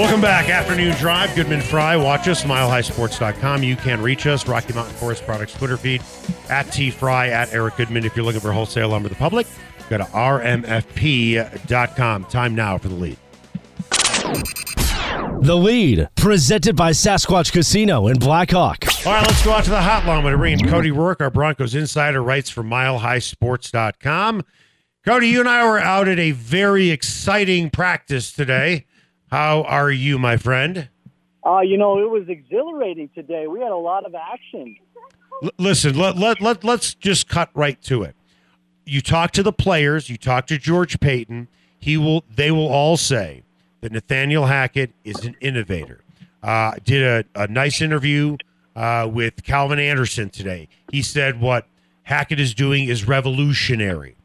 Welcome back. Afternoon Drive. Goodman Fry. Watch us, milehighsports.com. You can reach us, Rocky Mountain Forest Products Twitter feed, at T Fry, at Eric Goodman. If you're looking for wholesale lumber to the public, go to rmfp.com. Time now for the lead. The lead, presented by Sasquatch Casino in Blackhawk. All right, let's go out to the hotline. We're bringing Cody Roark, our Broncos insider, writes for milehighsports.com. Cody, you and I were out at a very exciting practice today. How are you, my friend? Uh, you know, it was exhilarating today. We had a lot of action. L- listen, let, let, let, let's just cut right to it. You talk to the players, you talk to George Paton, he will they will all say that Nathaniel Hackett is an innovator. Uh, did a, a nice interview uh, with Calvin Anderson today. He said what Hackett is doing is revolutionary.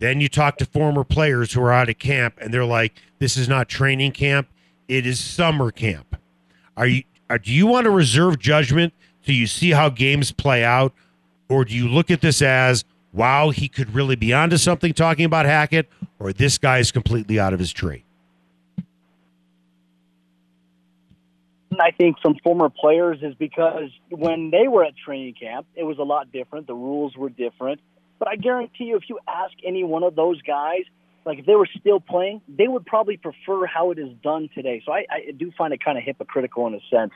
Then you talk to former players who are out of camp, and they're like, "This is not training camp; it is summer camp." Are you? Are, do you want to reserve judgment till you see how games play out, or do you look at this as, "Wow, he could really be onto something"? Talking about Hackett, or this guy is completely out of his tree. I think from former players is because when they were at training camp, it was a lot different. The rules were different. But I guarantee you, if you ask any one of those guys, like if they were still playing, they would probably prefer how it is done today. So I, I do find it kind of hypocritical in a sense.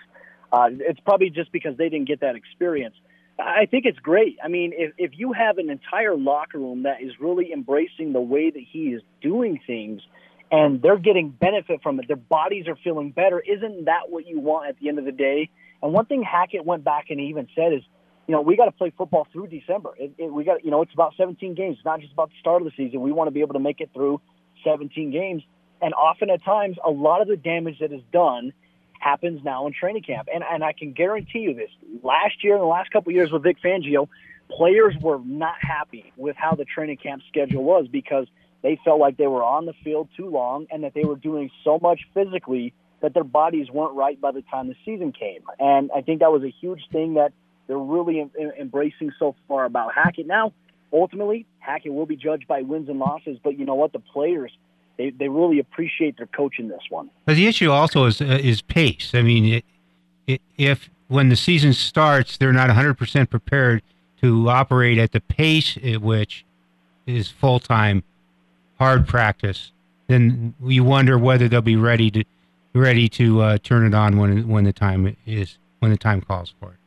Uh, it's probably just because they didn't get that experience. I think it's great. I mean, if, if you have an entire locker room that is really embracing the way that he is doing things and they're getting benefit from it, their bodies are feeling better, isn't that what you want at the end of the day? And one thing Hackett went back and he even said is, you know, we got to play football through December. It, it, we got, you know, it's about 17 games. It's not just about the start of the season. We want to be able to make it through 17 games. And often at times, a lot of the damage that is done happens now in training camp. And and I can guarantee you this: last year and the last couple of years with Vic Fangio, players were not happy with how the training camp schedule was because they felt like they were on the field too long and that they were doing so much physically that their bodies weren't right by the time the season came. And I think that was a huge thing that they're really em- em- embracing so far about Hackett. Now, ultimately, Hackett will be judged by wins and losses, but you know what? The players they, they really appreciate their coach in this one. But the issue also is uh, is pace. I mean, it, it, if when the season starts, they're not 100% prepared to operate at the pace at which is full time hard practice, then you wonder whether they'll be ready to ready to uh, turn it on when when the time is when the time calls for it.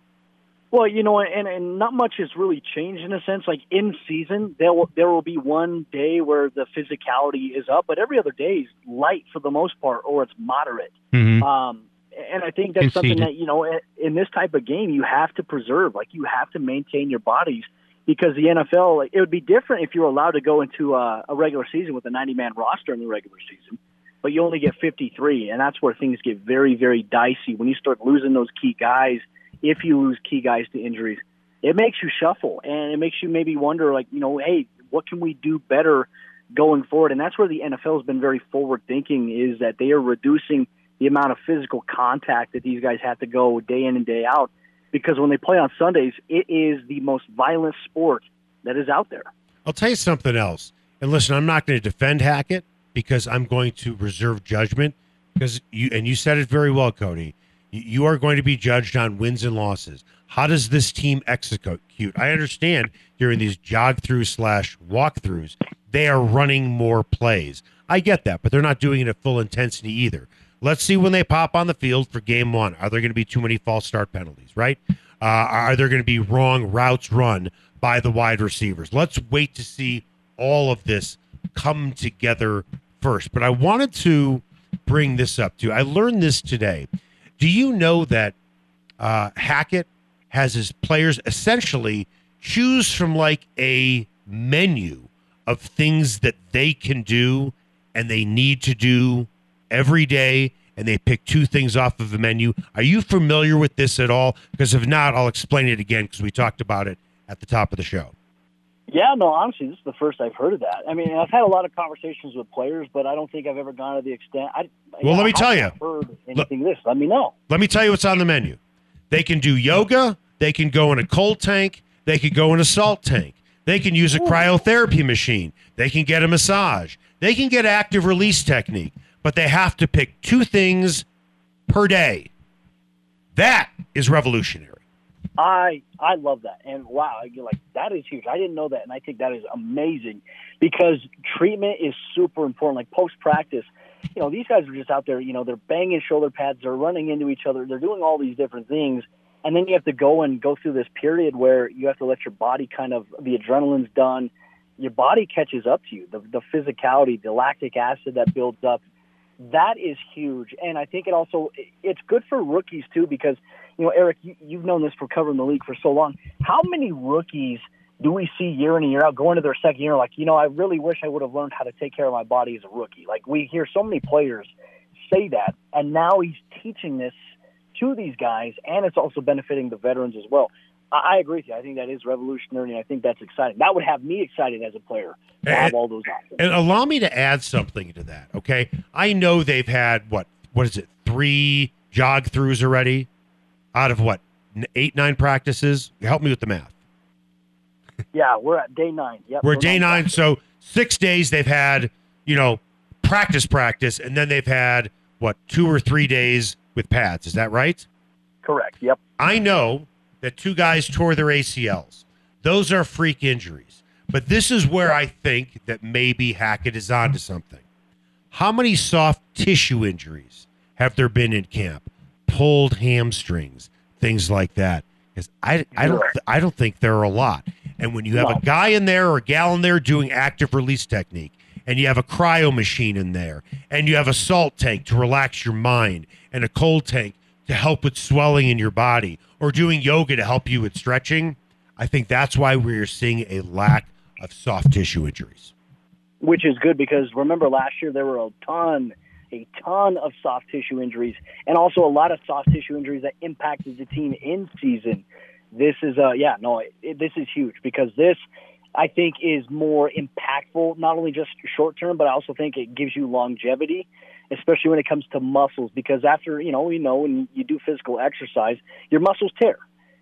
Well, you know, and and not much has really changed in a sense. Like in season, there will there will be one day where the physicality is up, but every other day is light for the most part, or it's moderate. Mhm. Um, and I think that's something Conceded. that you know, in- in this type of game, you have to preserve. Like you have to maintain your bodies because the NFL, like, it would be different if you were allowed to go into a, a regular season with a 90 man roster in the regular season, but you only get 53, and that's where things get very, very dicey when you start losing those key guys. If you lose key guys to injuries, it makes you shuffle and it makes you maybe wonder, like, you know, hey, what can we do better going forward? And that's where the NFL has been very forward thinking is that they are reducing the amount of physical contact that these guys have to go day in and day out because when they play on Sundays, it is the most violent sport that is out there. I'll tell you something else. And listen, I'm not going to defend Hackett because I'm going to reserve judgment because you and you said it very well, Cody. You, are going to be judged on wins and losses. How does this team execute? I understand during these jog through slash walkthroughs, they are running more plays. I get that, but they're not doing it at full intensity either. Let's see when they pop on the field for game one. Are there going to be too many false start penalties, right? Uh, are there going to be wrong routes run by the wide receivers? Let's wait to see all of this come together first. But I wanted to bring this up too. I learned this today. Do you know that uh, Hackett has his players essentially choose from like a menu of things that they can do and they need to do every day and they pick two things off of the menu. Are you familiar with this at all? Because if not, I'll explain it again because we talked about it at the top of the show. Yeah, no, honestly, this is the first I've heard of that. I mean, I've had a lot of conversations with players, but I don't think I've ever gone to the extent. I, well, let me tell you. Anything this? Let me know. Let me tell you what's on the menu. They can do yoga. They can go in a cold tank. They could go in a salt tank. They can use a cryotherapy machine. They can get a massage. They can get active release technique, but they have to pick two things per day. That is revolutionary. I I love that, and wow, you're like that is huge. I didn't know that, and I think that is amazing because treatment is super important. Like post practice, you know, these guys are just out there. You know, they're banging shoulder pads, they're running into each other, they're doing all these different things, and then you have to go and go through this period where you have to let your body kind of the adrenaline's done, your body catches up to you. The the physicality, the lactic acid that builds up, that is huge, and I think it also it's good for rookies too because you know, Eric, you, you've known this for covering the league for so long. How many rookies do we see year in and year out going to their second year like, you know, I really wish I would have learned how to take care of my body as a rookie. Like we hear so many players say that, and now he's teaching this to these guys, and it's also benefiting the veterans as well. I, I agree with you. I think that is revolutionary, and I think that's exciting. That would have me excited as a player to and, have all those options. And allow me to add something to that. Okay, I know they've had what what is it three jog throughs already out of what eight nine practices. Help me with the math. Yeah, we're at day nine. Yep, we're, we're day nine. Practice. So six days they've had you know practice practice, and then they've had what two or three days with pads. Is that right? Correct. Yep. I know that two guys tore their ACLs. Those are freak injuries. But this is where I think that maybe Hackett is onto something. How many soft tissue injuries have there been in camp? pulled hamstrings, things like that. Because I, I don't I don't think there are a lot. And when you have a guy in there or a gal in there doing active release technique, and you have a cryo machine in there, and you have a salt tank to relax your mind, and a cold tank to help with swelling in your body, or doing yoga to help you with stretching, I think that's why we're seeing a lack of soft tissue injuries. Which is good because remember last year there were a ton a ton of soft tissue injuries and also a lot of soft tissue injuries that impacted the team in season. This is, uh, yeah, no, it, this is huge because this, I think, is more impactful, not only just short term, but I also think it gives you longevity, especially when it comes to muscles. Because after, you know, we know when you do physical exercise, your muscles tear.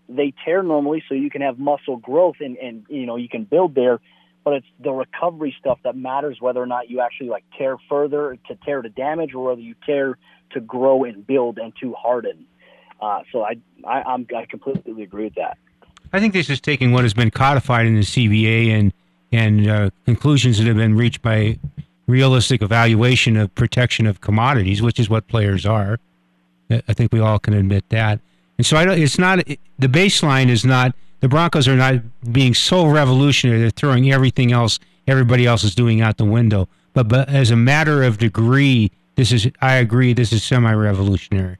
They tear normally, so you can have muscle growth and, and you know, you can build there but it's the recovery stuff that matters whether or not you actually like tear further to tear to damage or whether you tear to grow and build and to harden. Uh, so I, I I'm I completely agree with that. I think this is taking what has been codified in the CBA and and uh, conclusions that have been reached by realistic evaluation of protection of commodities, which is what players are. I think we all can admit that. And so I don't, it's not the baseline is not the Broncos are not being so revolutionary. They're throwing everything else everybody else is doing out the window. But but as a matter of degree, this is I agree. This is semi-revolutionary.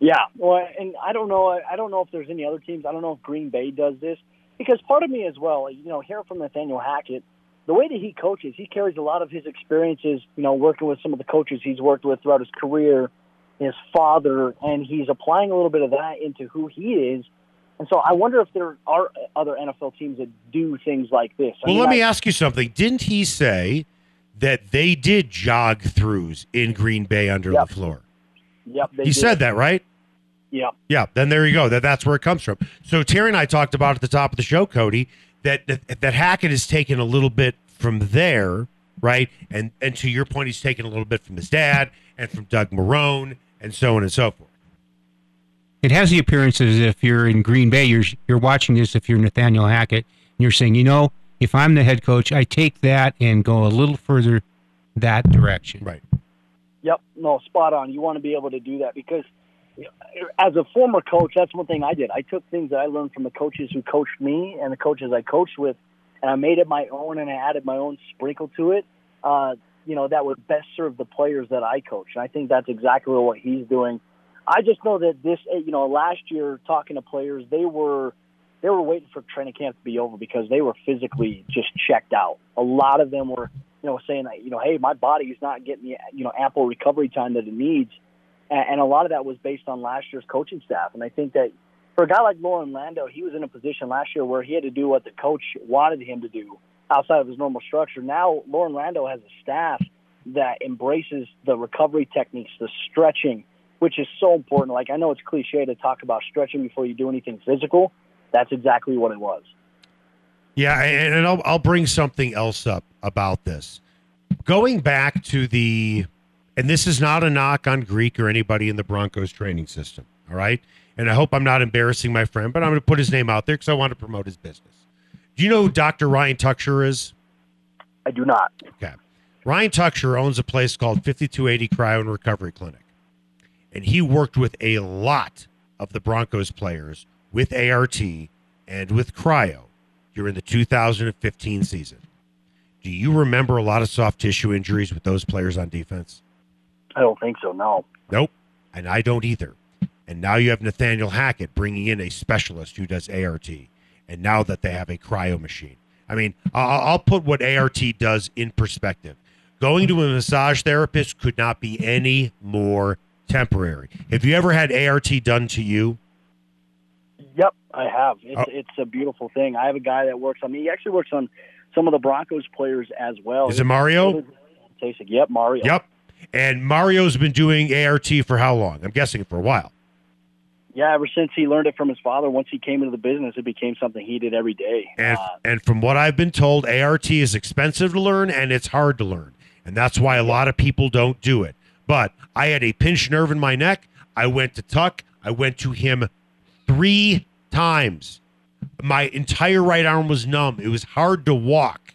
Yeah, well, and I don't know. I don't know if there's any other teams. I don't know if Green Bay does this because part of me as well. You know, hearing from Nathaniel Hackett, the way that he coaches, he carries a lot of his experiences. You know, working with some of the coaches he's worked with throughout his career, his father, and he's applying a little bit of that into who he is and so I wonder if there are other NFL teams that do things like this. I well, mean, let I, me ask you something. Didn't he say that they did jog throughs in Green Bay under yep. LaFleur? Yep. he did. said that, right? Yeah. Yeah. Then there you go. That that's where it comes from. So Terry and I talked about at the top of the show, Cody, that that, that Hackett has taken a little bit from there, right? And and to your point, he's taken a little bit from his dad and from Doug Marrone and so on and so forth it has the appearance as if you're in Green Bay, you're you're watching this if you're Nathaniel Hackett, and you're saying, you know, if I'm the head coach, I take that and go a little further that direction. Right. Yep. No, spot on. You want to be able to do that because as a former coach, that's one thing I did. I took things that I learned from the coaches who coached me and the coaches I coached with, and I made it my own and I added my own sprinkle to it. Uh, you know, that would best serve the players that I coach. And I think that's exactly what he's doing I just know that this, eh, you know, last year talking to players, they were they were waiting for training camp to be over because they were physically just checked out. A lot of them were, you know, saying you know, hey, my body is not getting the, you know, ample recovery time that it needs. and, a lot of that was based on last year's coaching staff. And I think that for a guy like Loren Landow, he was in a position last year where he had to do what the coach wanted him to do outside of his normal structure. Now Loren Landow has a staff that embraces the recovery techniques, the stretching, which is so important. Like I know it's cliche to talk about stretching before you do anything physical. That's exactly what it was. Yeah, and, I'll, I'll bring something else up about this. Going back to the, and this is not a knock on Greek or anybody in the Broncos training system, all right? And I hope I'm not embarrassing my friend, but I'm going to put his name out there because I want to promote his business. Do you know who Dr. Ryan Tuchscherer is? I do not. Okay. Ryan Tuchscherer owns a place called 5280 Cryo and Recovery Clinic. And he worked with a lot of the Broncos players with ART and with cryo during the 2015 season. Do you remember a lot of soft tissue injuries with those players on defense? I don't think so. No. Nope. And I don't either. And now you have Nathaniel Hackett bringing in a specialist who does ART. And now that they have a cryo machine. I mean, I'll, I'll put what ART does in perspective. Going to a massage therapist could not be any more temporary. Have you ever had ART done to you? I have. It's, Oh. it's a beautiful thing. I have a guy that works on me. He actually works on some of the Broncos players as well. Is it Mario? Yep, Mario. Yep. And Mario's been doing ART for how long? I'm guessing for a while. Yeah, ever since he learned it from his father, once he came into the business, it became something he did every day. And Uh, and from what I've been told, ART is expensive to learn and it's hard to learn. And that's why a lot of people don't do it. But I had a pinched nerve in my neck. I went to Tuck. I went to him three times. My entire right arm was numb. It was hard to walk.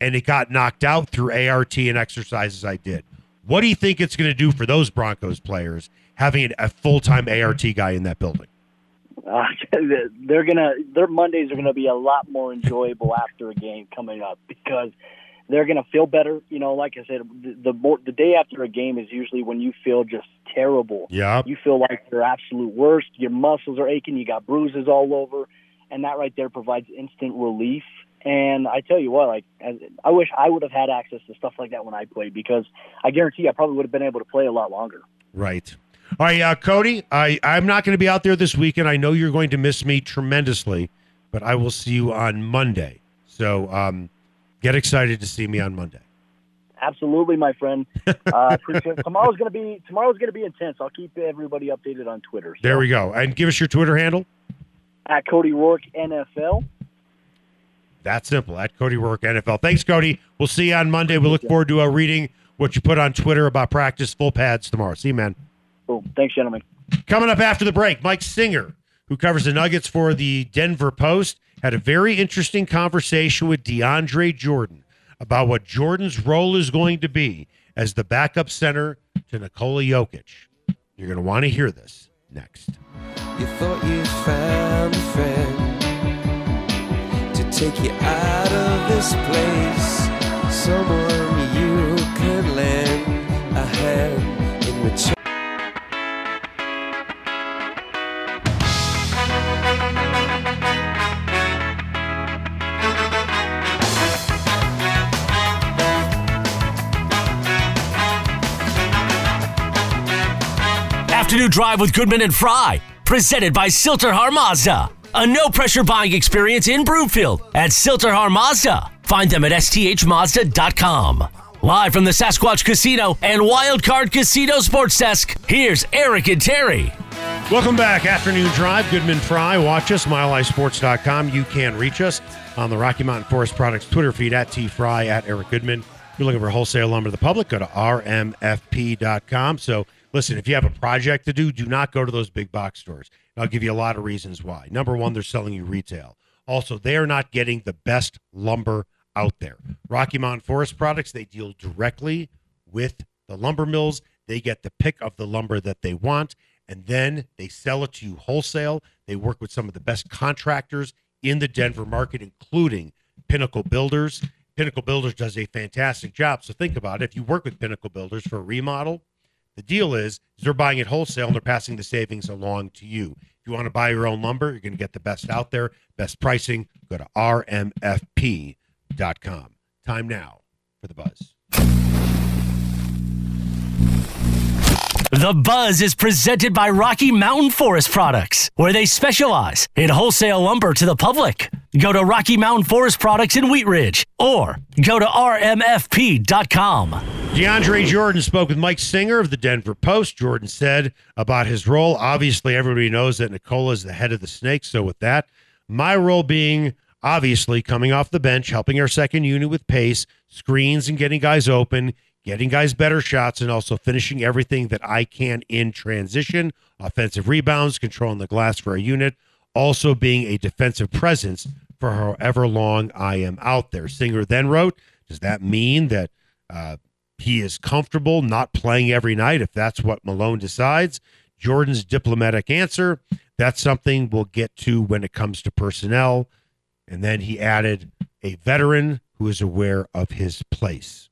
And it got knocked out through ART and exercises I did. What do you think it's going to do for those Broncos players having a full time ART guy in that building? uh, they're gonna their Mondays are gonna be a lot more enjoyable after a game coming up because they're gonna feel better. You know, like I said, the the, more, the day after a game is usually when you feel just terrible. Yeah. You feel like your absolute worst. Your muscles are aching. You got bruises all over, and that right there provides instant relief. And I tell you what, like I, I wish I would have had access to stuff like that when I played because I guarantee I probably would have been able to play a lot longer. Right. All right, uh, Cody, I, I'm not going to be out there this weekend. I know you're going to miss me tremendously, but I will see you on Monday. So um, get excited to see me on Monday. Absolutely, my friend. Uh, tomorrow's gonna be tomorrow's gonna be intense. I'll keep everybody updated on Twitter. So, There we go. And give us your Twitter handle. at Cody Roark NFL. That simple. At Cody Roark NFL. Thanks, Cody. We'll see you on Monday. We look forward to uh, reading what you put on Twitter about practice full pads tomorrow. See you, man. Boom. Thanks, gentlemen. Coming up after the break, Mike Singer, who covers the Nuggets for the Denver Post, had a very interesting conversation with DeAndre Jordan about what Jordan's role is going to be as the backup center to Nikola Jokic. You're going to want to hear this next. You thought you found a friend to take you out of this place. Someone you lend a hand in return. Afternoon Drive with Goodman and Fry, presented by Sill-TerHar Mazda. A no pressure buying experience in Broomfield at Sill-TerHar Mazda. Find them at sthmazda.com. Live from the Sasquatch Casino and Wildcard Casino Sports Desk, here's Eric and Terry. Welcome back. Afternoon Drive. Goodman Fry. Watch us, milehighsports.com. You can reach us on the Rocky Mountain Forest Products Twitter feed at T Fry at Eric Goodman. If you're looking for wholesale lumber to the public, go to rmfp.com. So, listen, if you have a project to do, do not go to those big box stores. I'll give you a lot of reasons why. Number one, they're selling you retail. Also, they are not getting the best lumber out there. Rocky Mountain Forest Products, they deal directly with the lumber mills. They get the pick of the lumber that they want, and then they sell it to you wholesale. They work with some of the best contractors in the Denver market, including Pinnacle Builders. Pinnacle Builders does a fantastic job. So think about it. If you work with Pinnacle Builders for a remodel, the deal is, is they're buying it wholesale and they're passing the savings along to you. If you want to buy your own lumber, you're going to get the best out there, best pricing. Go to rmfp.com. Time now for the buzz. The Buzz is presented by Rocky Mountain Forest Products, where they specialize in wholesale lumber to the public. Go to Rocky Mountain Forest Products in Wheat Ridge or go to rmfp.com. DeAndre Jordan spoke with Mike Singer of the Denver Post. Jordan said about his role. Obviously, everybody knows that Nikola is the head of the snake. So, with that, my role being obviously coming off the bench, helping our second unit with pace, screens, and getting guys open, getting guys better shots, and also finishing everything that I can in transition, offensive rebounds, controlling the glass for our unit, also being a defensive presence for however long I am out there. Singer then wrote, Does that mean that uh, he is comfortable not playing every night if that's what Malone decides? Jordan's diplomatic answer, That's something we'll get to when it comes to personnel. And then he added, A veteran who is aware of his place.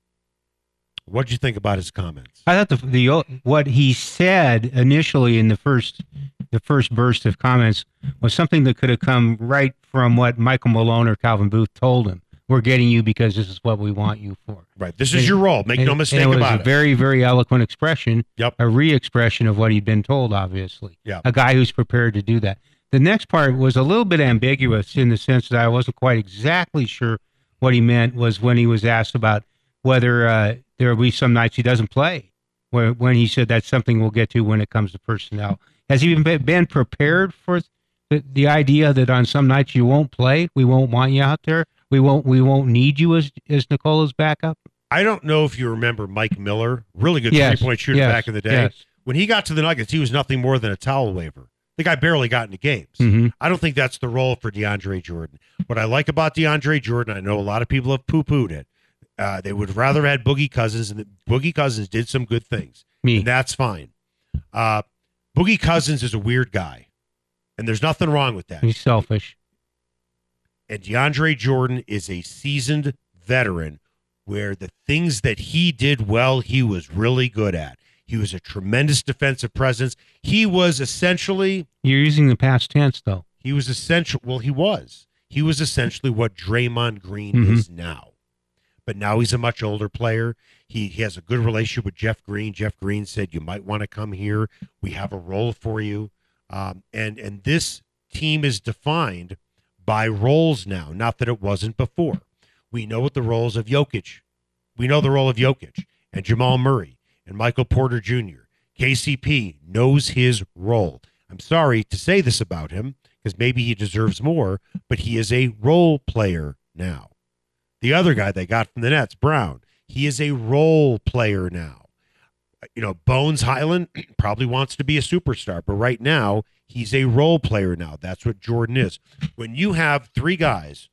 What did you think about his comments? I thought the the what he said initially in the first the first burst of comments was something that could have come right from what Michael Malone or Calvin Booth told him. We're getting you because this is what we want you for. Right. This is your role. Make no mistake and it was about a it. very, very eloquent expression. Yep. A re-expression of what he'd been told. Obviously. Yeah. A guy who's prepared to do that. The next part was a little bit ambiguous in the sense that I wasn't quite exactly sure what he meant. Was when he was asked about whether uh, there will be some nights he doesn't play. When, when he said that's something we'll get to when it comes to personnel. Has he been, been prepared for the, the idea that on some nights you won't play? We won't want you out there. We won't. We won't need you as as Nikola's backup. I don't know if you remember Mike Miller, really good Yes, three point shooter yes, back in the day. yes. When he got to the Nuggets, he was nothing more than a towel waver. The guy barely got into games. Mhm. I don't think that's the role for DeAndre Jordan. What I like about DeAndre Jordan, I know a lot of people have poo pooed it. Uh, they would rather have had Boogie Cousins, and Boogie Cousins did some good things, Me. and that's fine. Uh, Boogie Cousins is a weird guy, and there's nothing wrong with that. He's selfish. And DeAndre Jordan is a seasoned veteran where the things that he did well, he was really good at. He was a tremendous defensive presence. He was essentially, You're using the past tense though. he was essential. Well, he was. He was essentially what Draymond Green Mhm. is now. But now he's a much older player. He, he has a good relationship with Jeff Green. Jeff Green said, You might want to come here. We have a role for you. Um, and, and this team is defined by roles now, not that it wasn't before. We know what the roles of Jokic, we know the role of Jokic and Jamal Murray and Michael Porter Jr. KCP knows his role. I'm sorry to say this about him because maybe he deserves more, but he is a role player now. The other guy they got from the Nets, Brown, he is a role player now. You know, Bones Hyland probably wants to be a superstar, but right now he's a role player now. That's what Jordan is. When you have three guys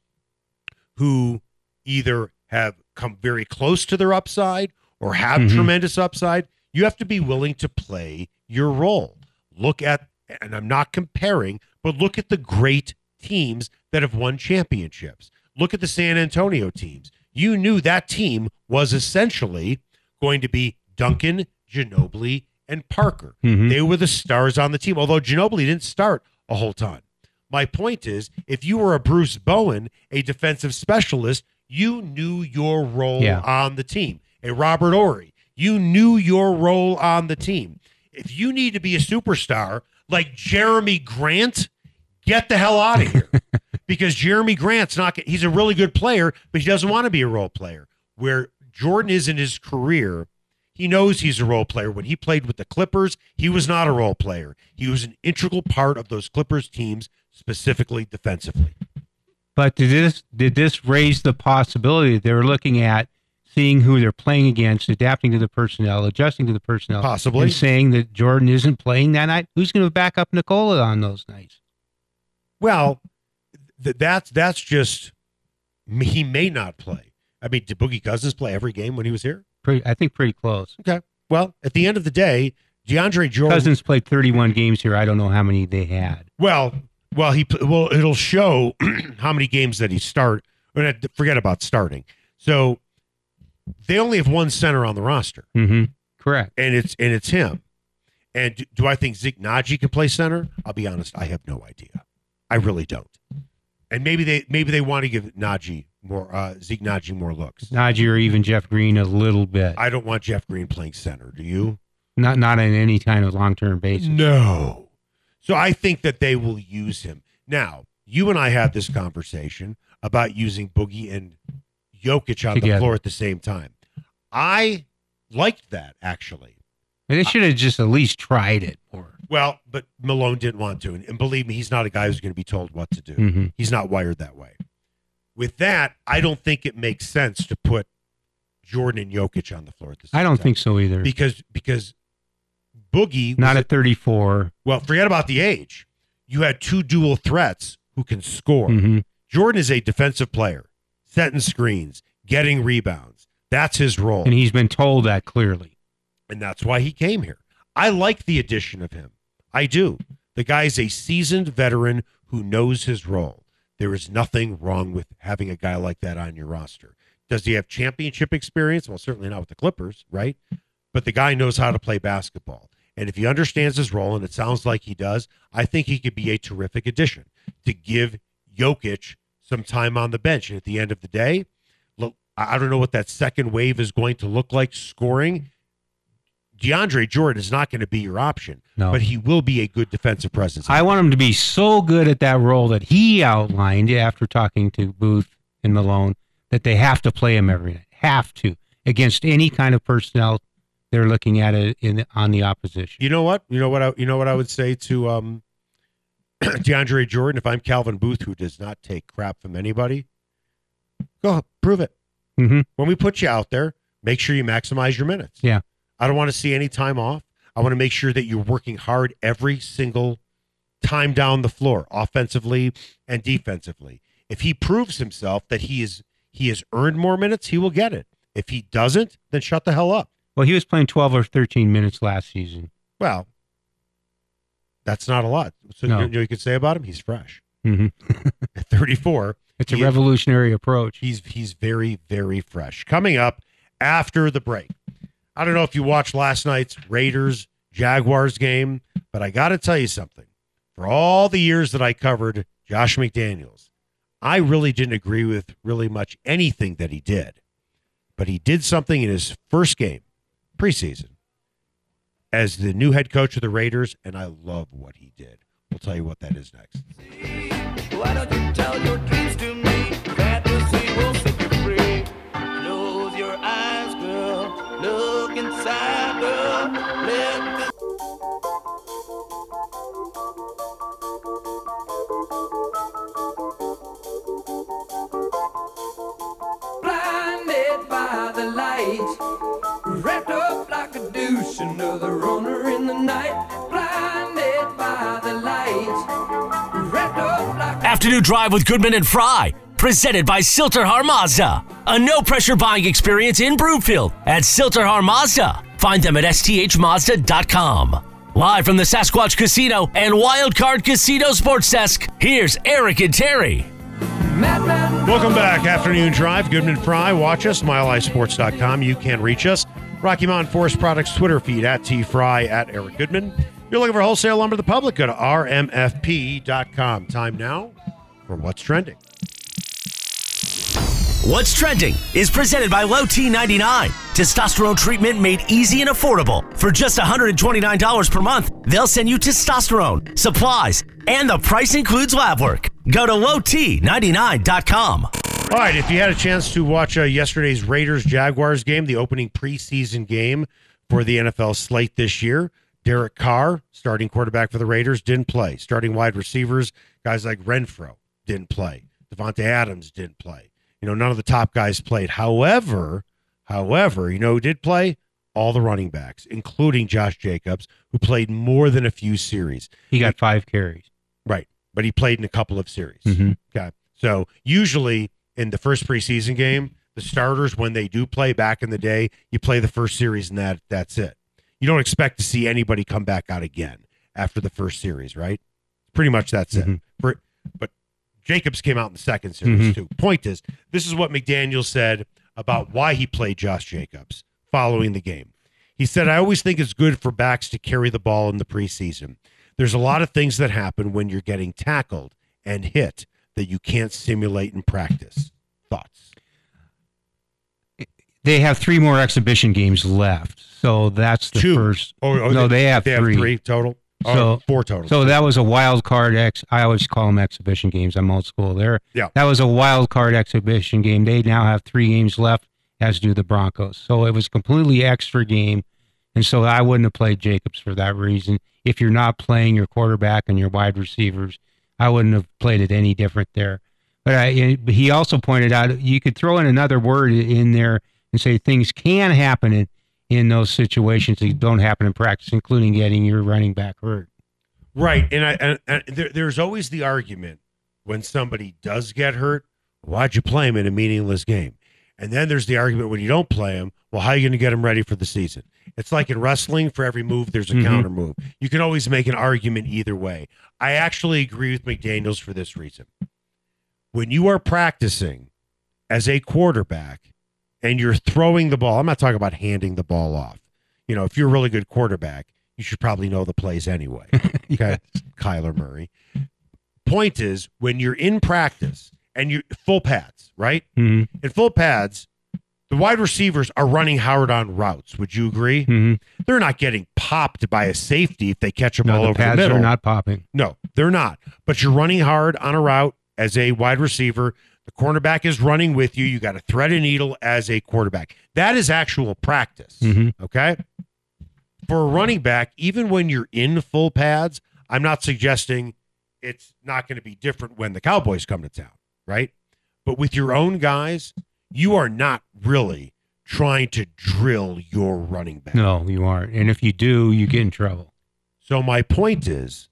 who either have come very close to their upside or have Mhm. tremendous upside, you have to be willing to play your role. Look at, and I'm not comparing, but look at the great teams that have won championships. Look at the San Antonio teams. You knew that team was essentially going to be Duncan, Ginobili, and Parker. Mhm. They were the stars on the team, although Ginobili didn't start a whole ton. My point is, if you were a Bruce Bowen, a defensive specialist, you knew your role Yeah. on the team. A Robert Horry, you knew your role on the team. If you need to be a superstar like Jerami Grant, get the hell out of here. because Jerami Grant's not, he's a really good player, but he doesn't want to be a role player. Where Jordan is in his career, he knows he's a role player. When he played with the Clippers, he was not a role player. He was an integral part of those Clippers teams, specifically defensively. But did this did this raise the possibility that they were looking at seeing who they're playing against, adapting to the personnel, adjusting to the personnel, Possibly. and saying that Jordan isn't playing that night? Who's going to back up Nikola on those nights? Well, th- that's that's just he may not play. I mean, did Boogie Cousins play every game when he was here? Pretty, I think pretty close. Okay. Well, at the end of the day, DeAndre Jordan. Cousins played 31 games here. I don't know how many they had. Well, well, he well, it'll show how many games that he start. Forget about starting. So they only have one center on the roster, hmm Correct. and it's and it's him. And do, do I think Zeke Nnaji can play center? I'll be honest, I have no idea. I really don't. And maybe they maybe they want to give Nnaji more uh, Zeke Nnaji more looks. Nnaji or even Jeff Green a little bit. I don't want Jeff Green playing center. Do you? Not not on any kind of long term basis. No. So I think that they will use him. Now, you and I had this conversation about using Boogie and Jokic on the floor at the same time. I liked that actually. They should have just at least tried it more. Well, but Malone didn't want to. And, and believe me, he's not a guy who's going to be told what to do. Mhm. He's not wired that way. With that, I don't think it makes sense to put Jordan and Jokic on the floor at the same I don't time. think so either. because because Boogie Not at 34. Well, forget about the age. You had two dual threats who can score. Mhm. Jordan is a defensive player, setting screens, getting rebounds. That's his role. And he's been told that clearly. And that's why he came here. I like the addition of him. I do. The guy's a seasoned veteran who knows his role. There is nothing wrong with having a guy like that on your roster. Does he have championship experience? Well, certainly not with the Clippers, right? But the guy knows how to play basketball. And if he understands his role, and it sounds like he does, I think he could be a terrific addition to give Jokic some time on the bench. And at the end of the day, look, I I don't know what that second wave is going to look like scoring. DeAndre Jordan is not going to be your option, No. but he will be a good defensive presence. I want him to be so good at that role that he outlined after talking to Booth and Malone that they have to play him every night. Have to against any kind of personnel they're looking at it in on the opposition. You know what? You know what? I, you know what I would say to um, DeAndre Jordan if I'm Calvin Booth, who does not take crap from anybody. Go prove it. hmm When we put you out there, make sure you maximize your minutes. Yeah. I don't want to see any time off. I want to make sure that you're working hard every single time down the floor, offensively and defensively. If he proves himself that he is he has earned more minutes, he will get it. If he doesn't, then shut the hell up. Well, he was playing 12 or 13 minutes last season. Well, that's not a lot. So No. you know you could say about him? He's fresh. hmm At 34, It's a revolutionary approach. he's he's very very fresh. Coming up after the break. I don't know if you watched last night's Raiders Jaguars game, but I got to tell you something. For all the years that I covered Josh McDaniels, I really didn't agree with really much anything that he did. But he did something in his first game, preseason, as the new head coach of the Raiders, and I love what he did. We'll tell you what that is next. Look inside, girl. Blinded by the light, wrapped up like a douche, another runner in the night. Blinded by the light, wrapped up like Afternoon Drive with Goodman and Fry. Presented by Sill-TerHar Mazda. A no pressure buying experience in Broomfield at Sill-TerHar Mazda. Find them at sthmazda.com. Live from the Sasquatch Casino and Wildcard Casino Sports Desk, here's Eric and Terry. Welcome back. Afternoon Drive. Goodman Fry. Watch us. MileHighSports.com. You can reach us. Rocky Mountain Forest Products Twitter feed at T Fry at Eric Goodman. You're looking for wholesale lumber to the public. Go to RMFP.com. Time now for What's Trending. What's Trending is presented by Low T99. Testosterone treatment made easy and affordable. For just $129 per month, they'll send you testosterone, supplies, and the price includes lab work. Go to lowt99.com. All right. If you had a chance to watch uh, yesterday's Raiders Jaguars game, the opening preseason game for the NFL slate this year, Derek Carr, starting quarterback for the Raiders, didn't play. Starting wide receivers, guys like Renfrow, didn't play. Davante Adams didn't play. You know, none of the top guys played. However, however, you know who did play? All the running backs, including Josh Jacobs, who played more than a few series. He got five carries. Right. But he played in a couple of series. Mhm. Okay. So usually in the first preseason game, the starters, when they do play back in the day, you play the first series and that that's it. You don't expect to see anybody come back out again after the first series, right? Pretty much that's Mhm. it. For, but Jacobs came out in the second series Mhm. too. Point is, this is what McDaniel said about why he played Josh Jacobs following the game. He said, I always think it's good for backs to carry the ball in the preseason. There's a lot of things that happen when you're getting tackled and hit that you can't simulate in practice. Thoughts? They have three more exhibition games left, so that's the Two. first. Oh, oh, no, they, have they three. have three total. So- four total. So that was a wild card ex. I always call them exhibition games. I'm old school there. Yeah. That was a wild card exhibition game. They now have three games left, as do the Broncos. So it was completely extra game, and so I wouldn't have played Jacobs for that reason. If you're not playing your quarterback and your wide receivers, I wouldn't have played it any different there. But I, but he also pointed out you could throw in another word in there and say things can happen in, in those situations that don't happen in practice, including getting your running back hurt. Right, and I and, and there, there's always the argument when somebody does get hurt, why'd you play him in a meaningless game? And then there's the argument when you don't play him, well, how are you going to get him ready for the season? It's like in wrestling, for every move, there's a Mhm. counter move. You can always make an argument either way. I actually agree with McDaniels for this reason. When you are practicing as a quarterback and you're throwing the ball, I'm not talking about handing the ball off. You know, if you're a really good quarterback, you should probably know the plays anyway. Okay. Kyler Murray. Point is, when you're in practice and you're full pads, right? hmm In full pads, the wide receivers are running hard on routes. Would you agree? hmm They're not getting popped by a safety if they catch a ball No, the over pads the middle. are not popping. No, they're not. But you're running hard on a route as a wide receiver. The cornerback is running with you. You got to thread a needle as a quarterback. That is actual practice. Mhm. Okay. For a running back, even when you're in full pads, I'm not suggesting it's not going to be different when the Cowboys come to town, right? But with your own guys, you are not really trying to drill your running back. No, you aren't. And if you do, you get in trouble. So my point is,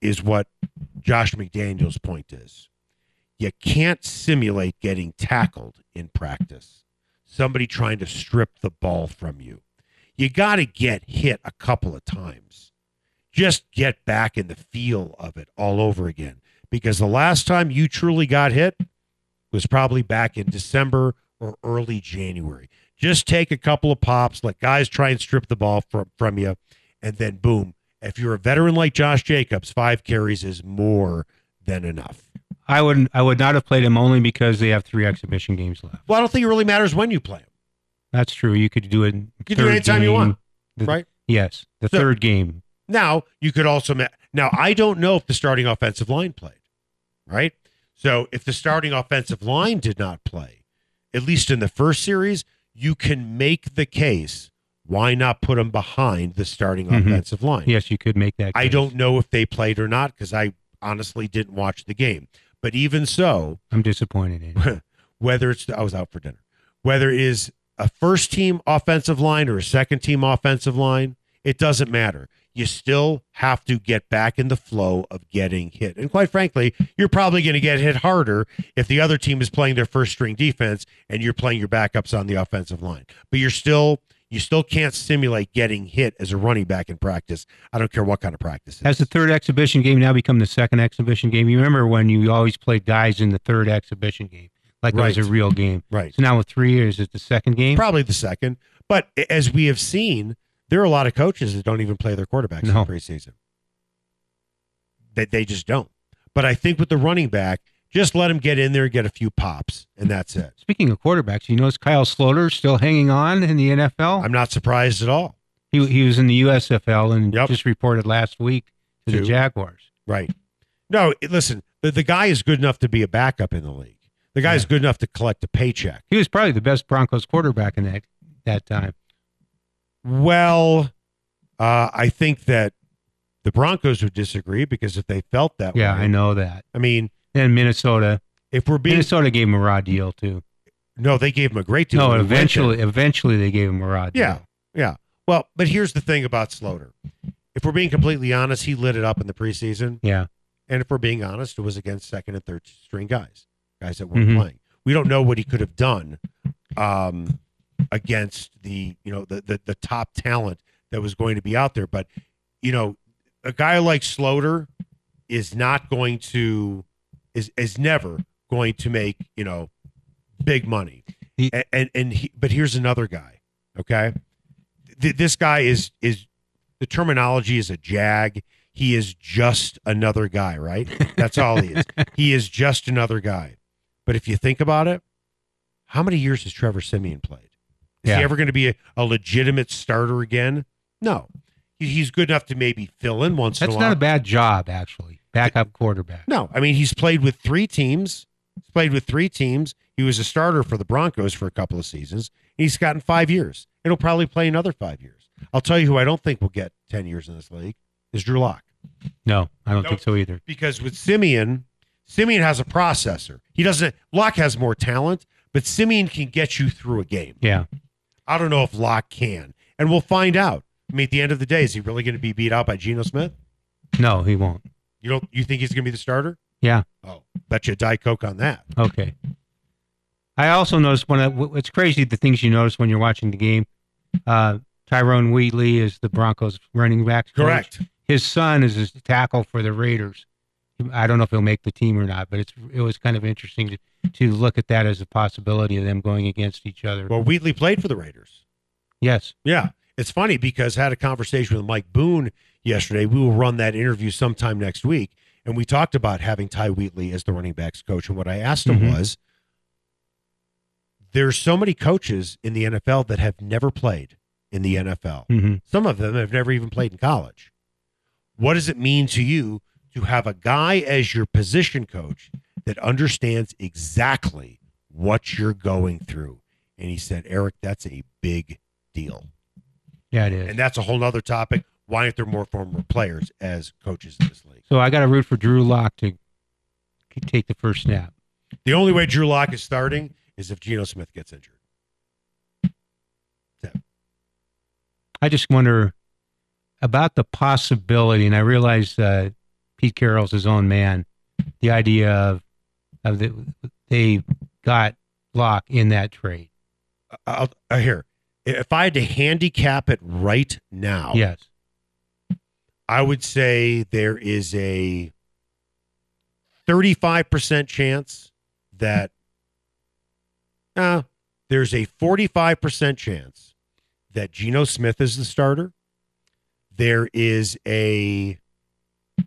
is what Josh McDaniel's point is. You can't simulate getting tackled in practice. Somebody trying to strip the ball from you. You got to get hit a couple of times. Just get back in the feel of it all over again. Because the last time you truly got hit was probably back in December or early January. Just take a couple of pops, let guys try and strip the ball from, from you, and then boom. If you're a veteran like Josh Jacobs, five carries is more than enough. I would I would not have played him only because they have three exhibition games left. Well, I don't think it really matters when you play him, That's true. You could do it. You could do it anytime you want, The- right? Yes, the So- third game. Now, you could also ma- now I don't know if the starting offensive line played, right? So, if the starting offensive line did not play, at least in the first series, you can make the case why not put them behind the starting Mhm. offensive line. Yes, you could make that. Case. I don't know if they played or not because I honestly didn't watch the game. But even so, I'm disappointed in. whether it's I was out for dinner, whether it is a first team offensive line or a second team offensive line, it doesn't matter. You still have to get back in the flow of getting hit. And quite frankly, you're probably going to get hit harder if the other team is playing their first string defense and you're playing your backups on the offensive line. But you're still you still can't simulate getting hit as a running back in practice. I don't care what kind of practice. it Has the third exhibition game now become the second exhibition game? You remember when you always played guys in the third exhibition game, like it was a real game. right. So now with three years, it's the second game. Probably the second. But as we have seen, there are a lot of coaches that don't even play their quarterbacks No. in preseason. That they just don't. But I think with the running back, just let him get in there, get a few pops, and that's it. Speaking of quarterbacks, you notice Kyle Sloter still hanging on in the NFL. I'm not surprised at all. he he was in the USFL and Yep. just reported last week to the Jaguars. Right. No, listen, the, the guy is good enough to be a backup in the league. The guy's Yeah. good enough to collect a paycheck. He was probably the best Broncos quarterback in that that time. Well, uh, I think that the Broncos would disagree because if they felt that Yeah, way, I know that. I mean, And Minnesota, if we're being Minnesota gave him a raw deal too. no, they gave him a great deal. no, when he went there. eventually, eventually they gave him a raw deal. Yeah. Yeah. Well, but here's the thing about Sloter. If we're being completely honest, he lit it up in the preseason. yeah. And if we're being honest, it was against second and third string guys, guys that weren't Mhm. playing. We don't know what he could have done um, against the, you know, the, the the top talent that was going to be out there. But, you know, a guy like Sloter is not going to is is never going to make, you know, big money. He- and and, and he, but here's another guy, okay? Th- this guy is is the terminology is a jag. He is just another guy, right? That's all he is. he is just another guy. But if you think about it, how many years has Trevor Siemian played? Is Yeah. he ever going to be a, a legitimate starter again? No. He's good enough to maybe fill in once That's in a while. not a bad job, actually. Backup quarterback. No, I mean he's played with three teams. He's played with three teams. He was a starter for the Broncos for a couple of seasons. He's gotten five years. It'll probably play another five years. I'll tell you who I don't think will get ten years in this league is Drew Lock No, I don't No. think so either. because with Siemian, Siemian has a processor. He doesn't. Lock has more talent, but Siemian can get you through a game. Yeah. I don't know if Lock can, and we'll find out. I mean, at the end of the day, is he really going to be beat out by Geno Smith? No, he won't. You don't? You think he's going to be the starter? Yeah. Oh, bet you a Diet Coke on that. Okay. I also noticed I, w- it's crazy the things you notice when you're watching the game. Uh, Tyrone Wheatley is the Broncos running back. coach. Correct. His son is his tackle for the Raiders. I don't know if he'll make the team or not, but it's it was kind of interesting to, to look at that as a possibility of them going against each other. Well, Wheatley played for the Raiders. yes. Yeah. It's funny because I had a conversation with Mike Boone yesterday. We will run that interview sometime next week. And we talked about having Ty Wheatley as the running backs coach. And what I asked him Mhm. was there's so many coaches in the NFL that have never played in the NFL. hmm Some of them have never even played in college. What does it mean to you to have a guy as your position coach that understands exactly what you're going through? And he said, Eric, that's a big deal. Yeah, it is. And that's a whole other topic. Why aren't there more former players as coaches in this league? so I got to root for Drew Lock to take the first snap. The only way Drew Lock is starting is if Geno Smith gets injured. I just wonder about the possibility, and I realize uh, Pete Carroll's his own man. The idea of of the, they got Lock in that trade. I'll, uh, here, if I had to handicap it right now, Yes, I would say there is a 35% chance that uh, there's a 45% chance that Geno Smith is the starter. There is a I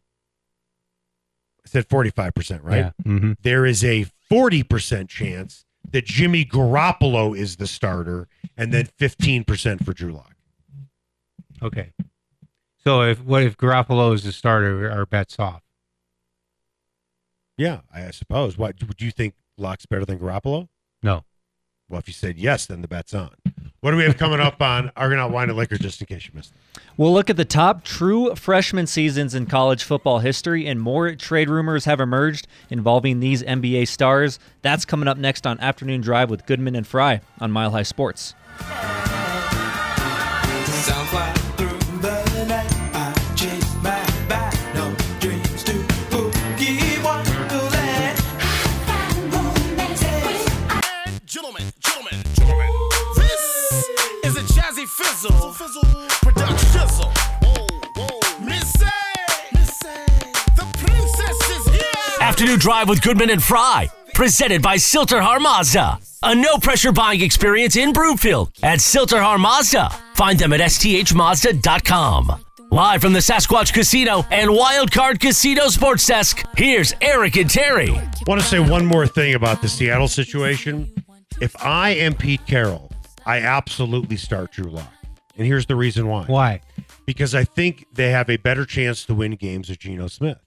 said 45%, right? Yeah. hmm There is a 40% chance that Jimmy Garoppolo is the starter and then 15% for Drew Lock. Okay. So if what if Garoppolo is the starter? Our bets off. Yeah, I suppose. What do you think Lock's better than Garoppolo? No. Well, if you said yes, then the bet's on. What do we have coming up on Argonaut Wine and Liquor, just in case you missed it? We'll look at the top true freshman seasons in college football history, and more trade rumors have emerged involving these NBA stars. That's coming up next on Afternoon Drive with Goodman and Fry on Mile High Sports. Sounds Fizzle, fizzle production. Shizzle. Whoa, whoa, Missy, Missy, the princess is here. Afternoon Drive with Goodman and Fry. Presented by Sill-TerHar Mazda. A no pressure buying experience in Broomfield at Sill-TerHar Mazda. Find them at sthmazda.com. Live from the Sasquatch Casino and Wildcard Casino Sports Desk, here's Eric and Terry. I want to say one more thing about the Seattle situation. If I am Pete Carroll, I absolutely start Drew Lock. And here's the reason why. Why? Because I think they have a better chance to win games with Geno Smith.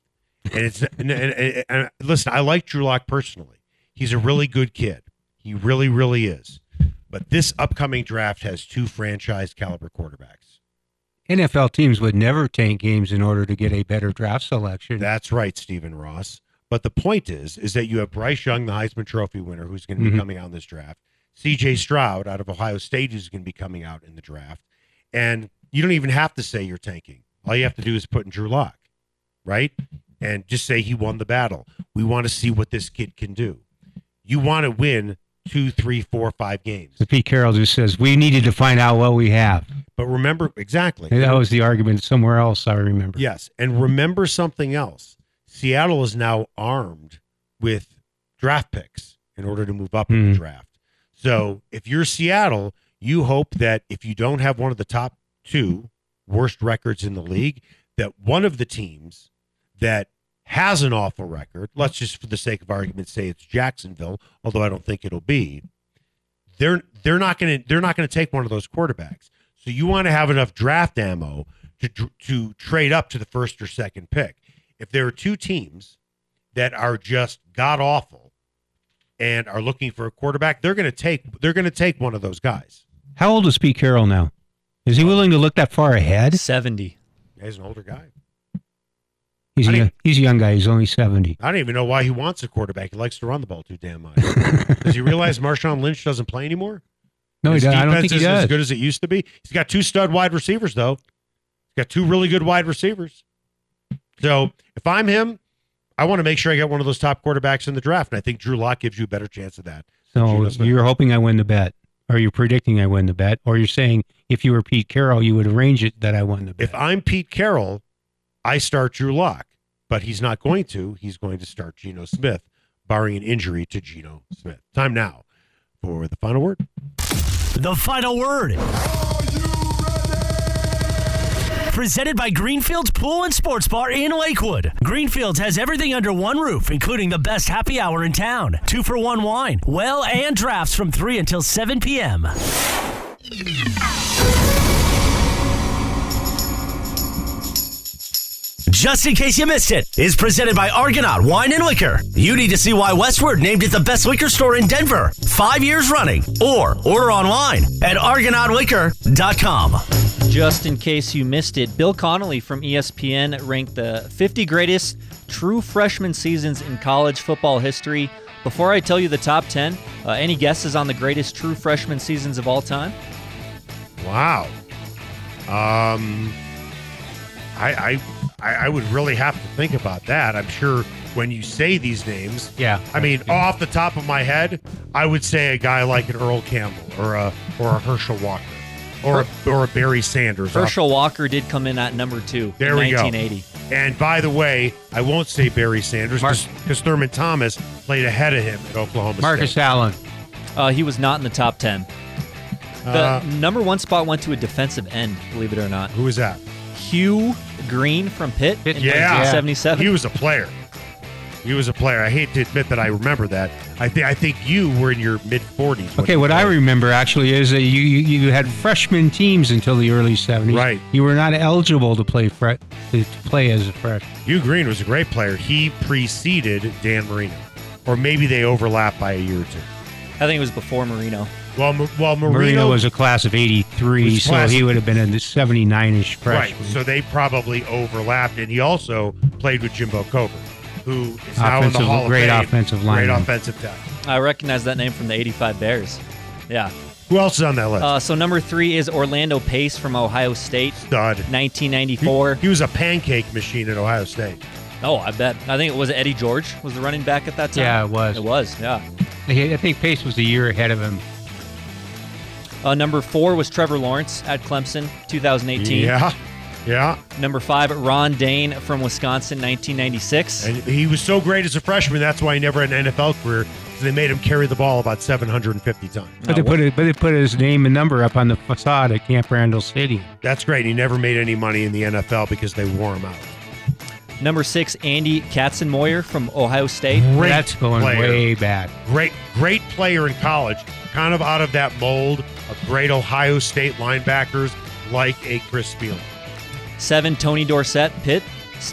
And it's and, and- and- listen, I like Drew Lock personally. He's a really good kid. He really, really is. But this upcoming draft has two franchise caliber quarterbacks. NFL teams would never tank games in order to get a better draft selection. That's right, Stephen Ross. But the point is, is that you have Bryce Young, the Heisman Trophy winner, who's going to be Mhm. coming out in this draft. C.J. Stroud out of Ohio State is going to be coming out in the draft, and you don't even have to say you're tanking. All you have to do is put in Drew Lock, right, and just say he won the battle. We want to see what this kid can do. You want to win two, three, four, five games. Pete Carroll just says we needed to find out what we have. But remember exactly. And that was the argument somewhere else. I remember. Yes, and remember something else. Seattle is now armed with draft picks in order to move up in Mhm. the draft. So if you're Seattle, you hope that if you don't have one of the top two worst records in the league, that one of the teams that has an awful record, let's just for the sake of argument say it's Jacksonville, although I don't think it'll be, they're they're not going to they're not going to take one of those quarterbacks. So you want to have enough draft ammo to to trade up to the first or second pick. If there are two teams that are just god awful and are looking for a quarterback, they're going to take they're going to take one of those guys. How old is Pete Carroll now? Is he willing to look that far ahead? 70. He's an older guy. He's I a, young- he's a young guy. He's only 70. I don't even know why he wants a quarterback. He likes to run the ball too damn much. does he realize Marshawn Lynch doesn't play anymore? No, he His does. I don't think he isn't as good as it used to be. He's got two stud wide receivers though. He's got two really good wide receivers. So if I'm him, I want to make sure I get one of those top quarterbacks in the draft, and I think Drew Lock gives you a better chance of that. So you're hoping I win the bet, or you're predicting I win the bet, or you're saying if you were Pete Carroll, you would arrange it that I won the bet. If I'm Pete Carroll, I start Drew Lock, but he's not going to. He's going to start Geno Smith, barring an injury to Geno Smith. Time now for the final word. The final word. Presented by Greenfields Pool and Sports Bar in Lakewood. Greenfields has everything under one roof, including the best happy hour in town. Two for one wine, well, and drafts from 3 until 7 p.m. Just in case you missed it, is presented by Argonaut Wine and Liquor. You need to see why Westward named it the best liquor store in Denver, five years running, or order online at argonautliquor.com. Just in case you missed it, Bill Connolly from ESPN ranked the 50 greatest true freshman seasons in college football history. Before I tell you the top 10, uh, any guesses on the greatest true freshman seasons of all time? Wow. Um, I, I I I would really have to think about that. I'm sure when you say these names, yeah, I mean, off the top of my head, I would say a guy like an Earl Campbell or a or a Herschel Walker or a, or a Barry Sanders. off- Herschel Walker did come in at number two There in we go. And by the way, I won't say Barry Sanders Mark- because Thurman Thomas played ahead of him at Oklahoma Marcus State. Allen. Uh, he was not in the top 10. The Uh, number one spot went to a defensive end, believe it or not. Who was that? Hugh Green from Pitt in Yeah, 1977. He was a player. He was a player. I hate to admit that I remember that. I think I think you were in your mid 40s. Okay, what I remember actually is that you, you you had freshman teams until the early 70s. Right. You were not eligible to play fre- to play as a freshman. Hugh Green was a great player. He preceded Dan Marino, or maybe they overlapped by a year or two. I think it was before Marino. Well, Ma- well, Marino, Marino was a class of 83, so class- he would have been in the 79-ish freshman. right, so they probably overlapped, and he also played with Jimbo Covert, who is now in the Offensive- Hall of great Fame. offensive great lineman. offensive tackle. I recognize that name from the 85 Bears. Yeah. Who else is on that list? Uh, so number three is Orlando Pace from Ohio State, Stud. 1994. He was a pancake machine at Ohio State. Oh, I bet. I think it was Eddie George was the running back at that time. Yeah, it was. It was. Yeah. He- I think Pace was a year ahead of him. Uh, number four was Trevor Lawrence at Clemson, 2018. Yeah, yeah. Number five, Ron Dayne from Wisconsin, 1996. And he was so great as a freshman. That's why he never had an NFL career. 'cause They made him carry the ball about 750 times. But they put it, but they put his name and number up on the facade at Camp Randall Stadium. That's great. He never made any money in the NFL because they wore him out. Number six, Andy Katzenmoyer from Ohio State. Great That's going player. way back. Great, great player in college. Kind of out of that mold of great Ohio State linebackers like a Chris Spielman. Seven, Tony Dorsett, Pitt,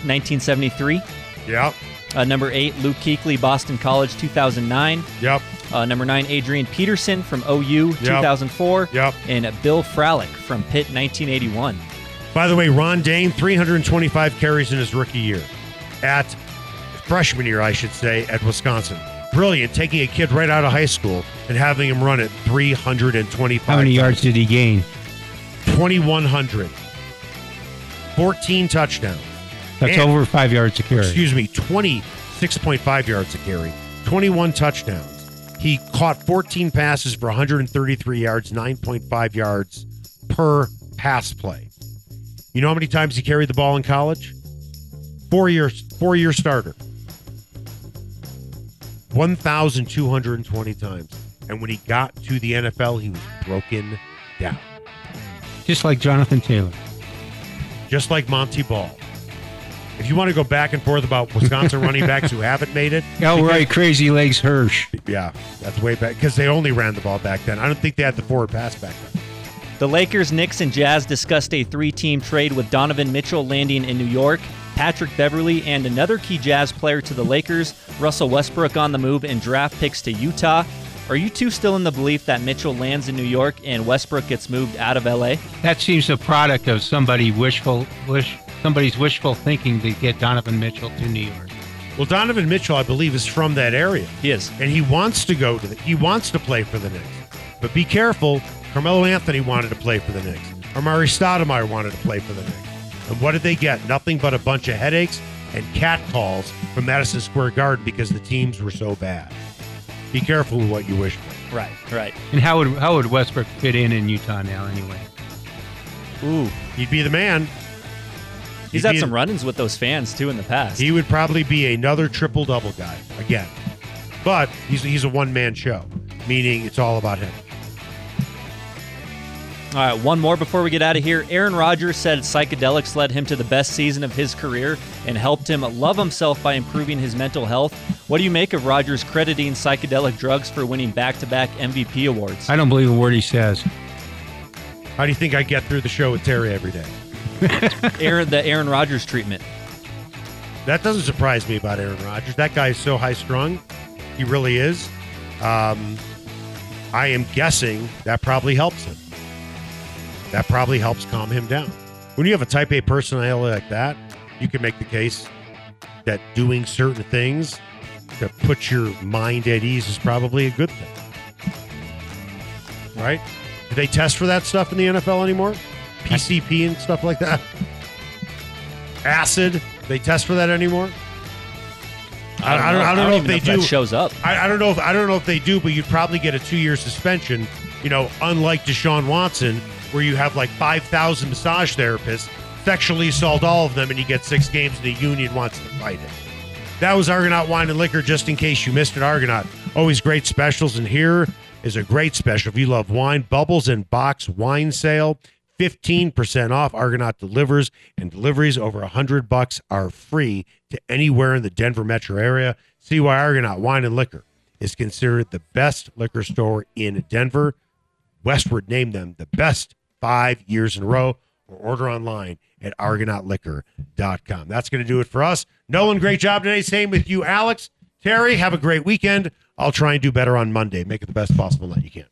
1973. Yep, Uh, number eight, Luke Kuechly, Boston College, 2009. yep, Uh, number nine, Adrian Peterson from OU, 2004. yep. And Bill Fralic from Pitt, 1981. By the way, Ron Dayne, 325 carries in his rookie year at freshman year, I should say, at Wisconsin. Brilliant, taking a kid right out of high school and having him run at 325. How many yards did he gain? 2,100. 14 touchdowns. That's And- over five yards a carry. Excuse me, 26.5 yards a carry, 21 touchdowns. He caught 14 passes for 133 yards, 9.5 yards per pass play. You know how many times he carried the ball in college? Four years, four year starter. 1,220 times. And when he got to the NFL, he was broken down. Just like Jonathan Taylor. Just like Montee Ball. If you want to go back and forth about Wisconsin running backs who haven't made it, Oh, right, Crazy Legs Hirsch. yeah, that's way back because they only ran the ball back then. I don't think they had the forward pass back then. The Lakers, Knicks, and Jazz discussed a three team trade with Donovan Mitchell landing in New York, Patrick Beverley, and another key Jazz player to the Lakers, Russell Westbrook on the move, and draft picks to Utah. Are you two still in the belief that Mitchell lands in New York and Westbrook gets moved out of LA? That seems a product of somebody wishful, wish, somebody's wishful thinking to get Donovan Mitchell to New York. Well, Donovan Mitchell, I believe, is from that area. He is. and he wants to go to the he wants to play for the Knicks. But be careful, Carmelo Anthony wanted to play for the Knicks. Amar'e Stoudemire wanted to play for the Knicks. And what did they get? Nothing but a bunch of headaches and cat calls from Madison Square Garden because the teams were so bad. Be careful with what you wish for. Right, right. And how would how would Westbrook fit in in Utah now anyway? Ooh. He'd be the man. He's He'd had be- some run ins with those fans too in the past. He would probably be another triple double guy again. But he's he's a one man show, meaning it's all about him. All right, one more before we get out of here. Aaron Rodgers said psychedelics led him to the best season of his career and helped him love himself by improving his mental health. What do you make of Rodgers crediting psychedelic drugs for winning back to back MVP awards? I don't believe a word he says. How do you think I get through the show with Terry every day? Aaron, the Aaron Rodgers treatment. That doesn't surprise me about Aaron Rodgers. That guy is so high strung. He really is. Um, I am guessing that probably helps him. That probably helps calm him down. When you have a type A personality like that, you can make the case that doing certain things to put your mind at ease is probably a good thing. Right? Do they test for that stuff in the NFL anymore? PCP and stuff like that? Acid? They test for that anymore? I, I don't, I don't know if they if do. Shows up. I, I don't know if I don't know if they do, but you'd probably get a two-year suspension. You know, unlike Deshaun Watson, where you have like five thousand massage therapists sexually assault all of them, and you get six games, and the union wants to fight it. That was Argonaut Wine and Liquor. Just in case you missed it, Argonaut always great specials, and here is a great special. If you love wine, Bubbles and Box Wine Sale. 15% off Argonaut delivers and deliveries over 100 bucks are free to anywhere in the Denver metro area. See why Argonaut Wine and Liquor is considered the best liquor store in Denver. Westward named them the best 5 years in a row or order online at argonautliquor.com. That's going to do it for us. Nolan, great job today. Same with you, Alex. Terry, have a great weekend. I'll try and do better on Monday. Make it the best possible night you can.